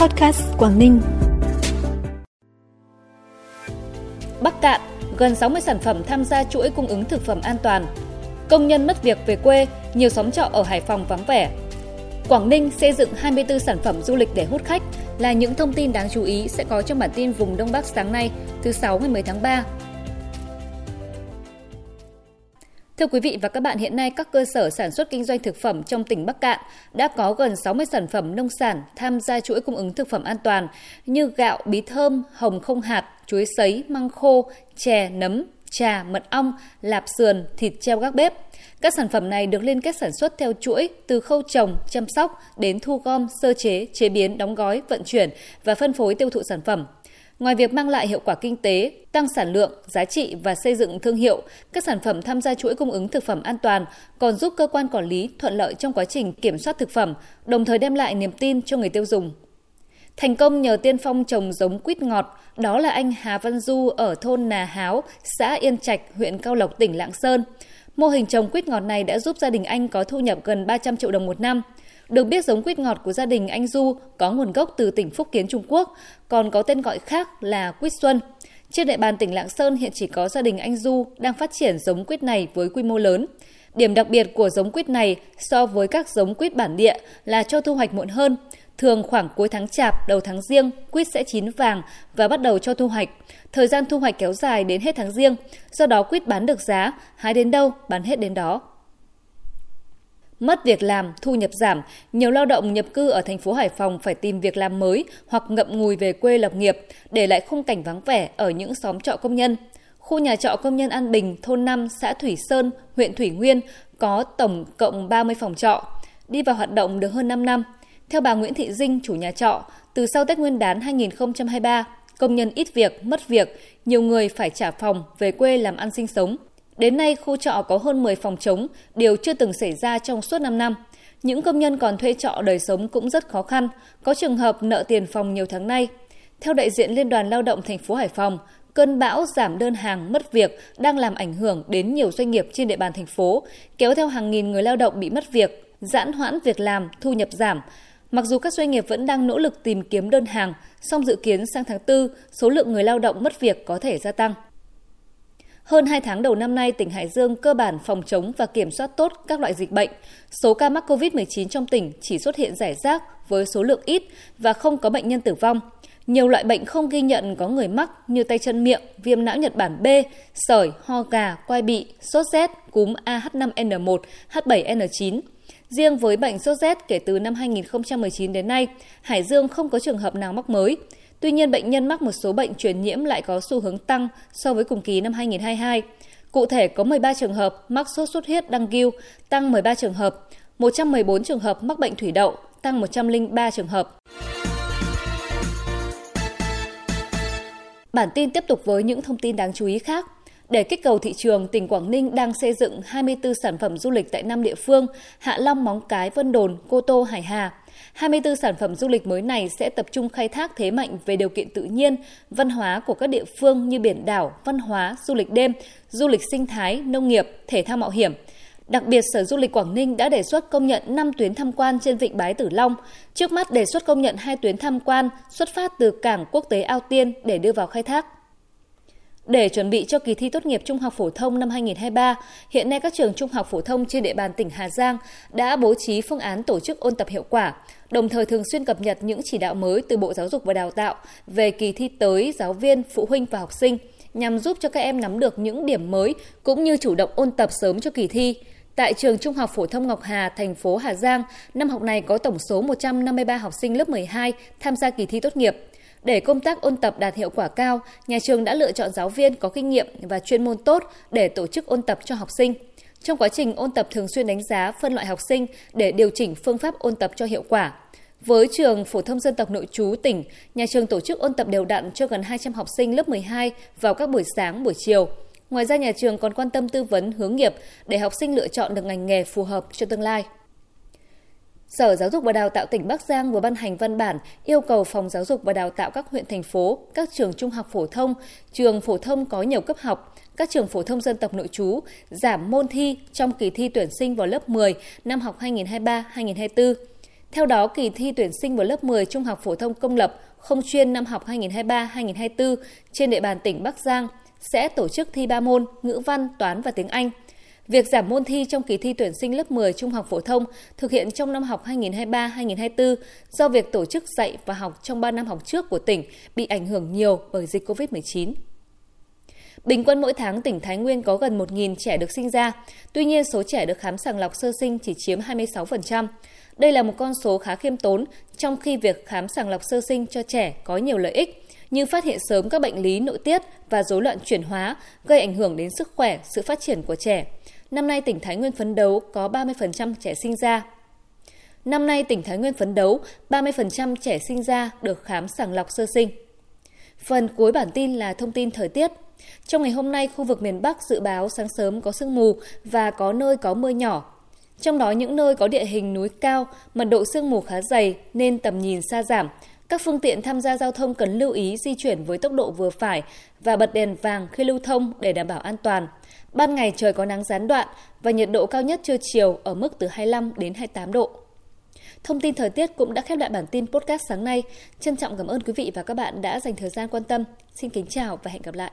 Podcast Quảng Ninh. Bắc Cạn, gần 60 sản phẩm tham gia chuỗi cung ứng thực phẩm an toàn. Công nhân mất việc về quê, nhiều xóm trọ ở Hải Phòng vắng vẻ. Quảng Ninh xây dựng 24 sản phẩm du lịch để hút khách là những thông tin đáng chú ý sẽ có trong bản tin vùng Đông Bắc sáng nay, thứ 6 ngày 10 tháng 3. Thưa quý vị và các bạn, hiện nay các cơ sở sản xuất kinh doanh thực phẩm trong tỉnh Bắc Cạn đã có gần 60 sản phẩm nông sản tham gia chuỗi cung ứng thực phẩm an toàn như gạo, bí thơm, hồng không hạt, chuối sấy, măng khô, chè, nấm, trà, mật ong, lạp sườn, thịt treo gác bếp. Các sản phẩm này được liên kết sản xuất theo chuỗi từ khâu trồng, chăm sóc đến thu gom, sơ chế, chế biến, đóng gói, vận chuyển và phân phối tiêu thụ sản phẩm. Ngoài việc mang lại hiệu quả kinh tế, tăng sản lượng, giá trị và xây dựng thương hiệu, các sản phẩm tham gia chuỗi cung ứng thực phẩm an toàn còn giúp cơ quan quản lý thuận lợi trong quá trình kiểm soát thực phẩm, đồng thời đem lại niềm tin cho người tiêu dùng. Thành công nhờ tiên phong trồng giống quýt ngọt, đó là anh Hà Văn Du ở thôn Nà Háo, xã Yên Trạch, huyện Cao Lộc, tỉnh Lạng Sơn. Mô hình trồng quýt ngọt này đã giúp gia đình anh có thu nhập gần 300 triệu đồng một năm. Được biết giống quýt ngọt của gia đình anh Du có nguồn gốc từ tỉnh Phúc Kiến Trung Quốc, còn có tên gọi khác là quýt xuân. Trên địa bàn tỉnh Lạng Sơn hiện chỉ có gia đình anh Du đang phát triển giống quýt này với quy mô lớn. Điểm đặc biệt của giống quýt này so với các giống quýt bản địa là cho thu hoạch muộn hơn. Thường khoảng cuối tháng chạp, đầu tháng riêng, quýt sẽ chín vàng và bắt đầu cho thu hoạch. Thời gian thu hoạch kéo dài đến hết tháng riêng, do đó quýt bán được giá, hái đến đâu bán hết đến đó. Mất việc làm, thu nhập giảm, nhiều lao động nhập cư ở thành phố Hải Phòng phải tìm việc làm mới hoặc ngậm ngùi về quê lập nghiệp, để lại khung cảnh vắng vẻ ở những xóm trọ công nhân. Khu nhà trọ công nhân An Bình, thôn 5, xã Thủy Sơn, huyện Thủy Nguyên có tổng cộng 30 phòng trọ, đi vào hoạt động được hơn 5 năm. Theo bà Nguyễn Thị Dinh, chủ nhà trọ, từ sau Tết Nguyên đán 2023, công nhân ít việc, mất việc, nhiều người phải trả phòng về quê làm ăn sinh sống. Đến nay, khu trọ có hơn 10 phòng trống, điều chưa từng xảy ra trong suốt 5 năm. Những công nhân còn thuê trọ đời sống cũng rất khó khăn, có trường hợp nợ tiền phòng nhiều tháng nay. Theo đại diện Liên đoàn Lao động thành phố Hải Phòng, cơn bão giảm đơn hàng mất việc đang làm ảnh hưởng đến nhiều doanh nghiệp trên địa bàn thành phố, kéo theo hàng nghìn người lao động bị mất việc, giãn hoãn việc làm, thu nhập giảm. Mặc dù các doanh nghiệp vẫn đang nỗ lực tìm kiếm đơn hàng, song dự kiến sang tháng 4, số lượng người lao động mất việc có thể gia tăng. Hơn 2 tháng đầu năm nay, tỉnh Hải Dương cơ bản phòng chống và kiểm soát tốt các loại dịch bệnh. Số ca mắc COVID-19 trong tỉnh chỉ xuất hiện rải rác với số lượng ít và không có bệnh nhân tử vong. Nhiều loại bệnh không ghi nhận có người mắc như tay chân miệng, viêm não Nhật Bản B, sởi, ho gà, quai bị, sốt rét, cúm AH5N1, H7N9. Riêng với bệnh sốt rét kể từ năm 2019 đến nay, Hải Dương không có trường hợp nào mắc mới. Tuy nhiên, bệnh nhân mắc một số bệnh truyền nhiễm lại có xu hướng tăng so với cùng kỳ năm 2022. Cụ thể có 13 trường hợp mắc sốt xuất huyết đăng ghiu, tăng 13 trường hợp, 114 trường hợp mắc bệnh thủy đậu, tăng 103 trường hợp. Bản tin tiếp tục với những thông tin đáng chú ý khác. Để kích cầu thị trường, tỉnh Quảng Ninh đang xây dựng 24 sản phẩm du lịch tại 5 địa phương Hạ Long, Móng Cái, Vân Đồn, Cô Tô, Hải Hà. 24 sản phẩm du lịch mới này sẽ tập trung khai thác thế mạnh về điều kiện tự nhiên, văn hóa của các địa phương như biển đảo, văn hóa, du lịch đêm, du lịch sinh thái, nông nghiệp, thể thao mạo hiểm. Đặc biệt, Sở Du lịch Quảng Ninh đã đề xuất công nhận 5 tuyến tham quan trên vịnh Bái Tử Long. Trước mắt đề xuất công nhận 2 tuyến tham quan xuất phát từ cảng quốc tế Ao Tiên để đưa vào khai thác. Để chuẩn bị cho kỳ thi tốt nghiệp trung học phổ thông năm 2023, hiện nay các trường trung học phổ thông trên địa bàn tỉnh Hà Giang đã bố trí phương án tổ chức ôn tập hiệu quả, đồng thời thường xuyên cập nhật những chỉ đạo mới từ Bộ Giáo dục và Đào tạo về kỳ thi tới giáo viên, phụ huynh và học sinh nhằm giúp cho các em nắm được những điểm mới cũng như chủ động ôn tập sớm cho kỳ thi. Tại trường Trung học phổ thông Ngọc Hà, thành phố Hà Giang, năm học này có tổng số 153 học sinh lớp 12 tham gia kỳ thi tốt nghiệp. Để công tác ôn tập đạt hiệu quả cao, nhà trường đã lựa chọn giáo viên có kinh nghiệm và chuyên môn tốt để tổ chức ôn tập cho học sinh. Trong quá trình ôn tập thường xuyên đánh giá phân loại học sinh để điều chỉnh phương pháp ôn tập cho hiệu quả. Với trường phổ thông dân tộc nội trú tỉnh, nhà trường tổ chức ôn tập đều đặn cho gần 200 học sinh lớp 12 vào các buổi sáng, buổi chiều. Ngoài ra nhà trường còn quan tâm tư vấn hướng nghiệp để học sinh lựa chọn được ngành nghề phù hợp cho tương lai. Sở Giáo dục và Đào tạo tỉnh Bắc Giang vừa ban hành văn bản yêu cầu Phòng Giáo dục và Đào tạo các huyện thành phố, các trường trung học phổ thông, trường phổ thông có nhiều cấp học, các trường phổ thông dân tộc nội trú giảm môn thi trong kỳ thi tuyển sinh vào lớp 10 năm học 2023-2024. Theo đó, kỳ thi tuyển sinh vào lớp 10 trung học phổ thông công lập không chuyên năm học 2023-2024 trên địa bàn tỉnh Bắc Giang sẽ tổ chức thi 3 môn ngữ văn, toán và tiếng Anh. Việc giảm môn thi trong kỳ thi tuyển sinh lớp 10 trung học phổ thông thực hiện trong năm học 2023-2024 do việc tổ chức dạy và học trong 3 năm học trước của tỉnh bị ảnh hưởng nhiều bởi dịch COVID-19. Bình quân mỗi tháng tỉnh Thái Nguyên có gần 1.000 trẻ được sinh ra, tuy nhiên số trẻ được khám sàng lọc sơ sinh chỉ chiếm 26%. Đây là một con số khá khiêm tốn, trong khi việc khám sàng lọc sơ sinh cho trẻ có nhiều lợi ích, như phát hiện sớm các bệnh lý nội tiết và rối loạn chuyển hóa, gây ảnh hưởng đến sức khỏe, sự phát triển của trẻ. Năm nay tỉnh Thái Nguyên phấn đấu có 30% trẻ sinh ra. Năm nay tỉnh Thái Nguyên phấn đấu 30% trẻ sinh ra được khám sàng lọc sơ sinh. Phần cuối bản tin là thông tin thời tiết. Trong ngày hôm nay, khu vực miền Bắc dự báo sáng sớm có sương mù và có nơi có mưa nhỏ. Trong đó những nơi có địa hình núi cao, mật độ sương mù khá dày nên tầm nhìn xa giảm. Các phương tiện tham gia giao thông cần lưu ý di chuyển với tốc độ vừa phải và bật đèn vàng khi lưu thông để đảm bảo an toàn. Ban ngày trời có nắng gián đoạn và nhiệt độ cao nhất trưa chiều ở mức từ 25 đến 28 độ. Thông tin thời tiết cũng đã khép lại bản tin podcast sáng nay. Trân trọng cảm ơn quý vị và các bạn đã dành thời gian quan tâm. Xin kính chào và hẹn gặp lại.